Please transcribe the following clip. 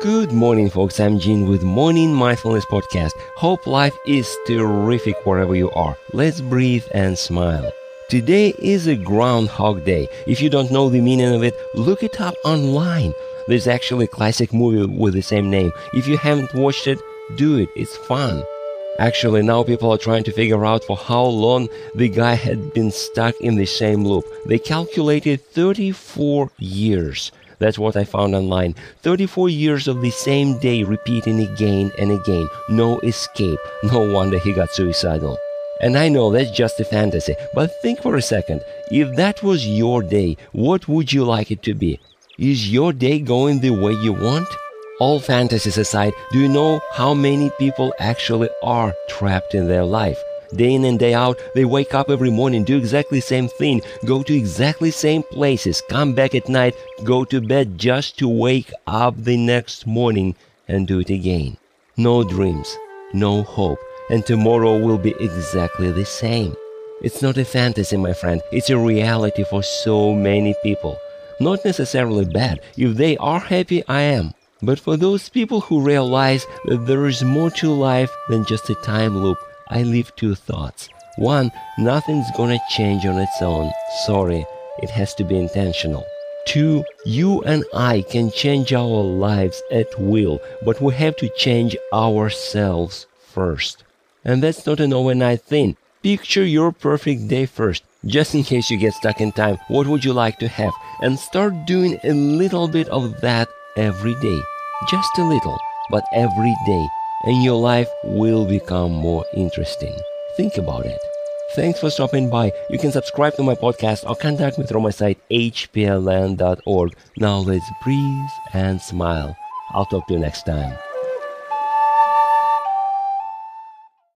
Good morning, folks. I'm Gene with Morning Mindfulness Podcast. Hope life is terrific wherever you are. Let's breathe and smile. Today is a Groundhog Day. If you don't know the meaning of it, look it up online. There's actually a classic movie with the same name. If you haven't watched it, do it. It's fun. Actually, now people are trying to figure out for how long the guy had been stuck in the same loop. They calculated 34 years. That's what I found online. 34 years of the same day repeating again and again. No escape. No wonder he got suicidal. And I know that's just a fantasy, but think for a second. If that was your day, what would you like it to be? Is your day going the way you want? All fantasies aside, do you know how many people actually are trapped in their life? Day in and day out, they wake up every morning, do exactly same thing, go to exactly same places, come back at night, go to bed just to wake up the next morning and do it again. No dreams, no hope, and tomorrow will be exactly the same. It's not a fantasy, my friend, it's a reality for so many people. Not necessarily bad. If they are happy, I am. But for those people who realize that there is more to life than just a time loop, I leave two thoughts. One, nothing's gonna change on its own. Sorry, it has to be intentional. Two, you and I can change our lives at will, but we have to change ourselves first. And that's not an overnight thing. Picture your perfect day first, just in case you get stuck in time. What would you like to have? And start doing a little bit of that every day. Just a little, but every day and your life will become more interesting. Think about it. Thanks for stopping by. You can subscribe to my podcast or contact me through my site hpln.org. Now let's breathe and smile. I'll talk to you next time.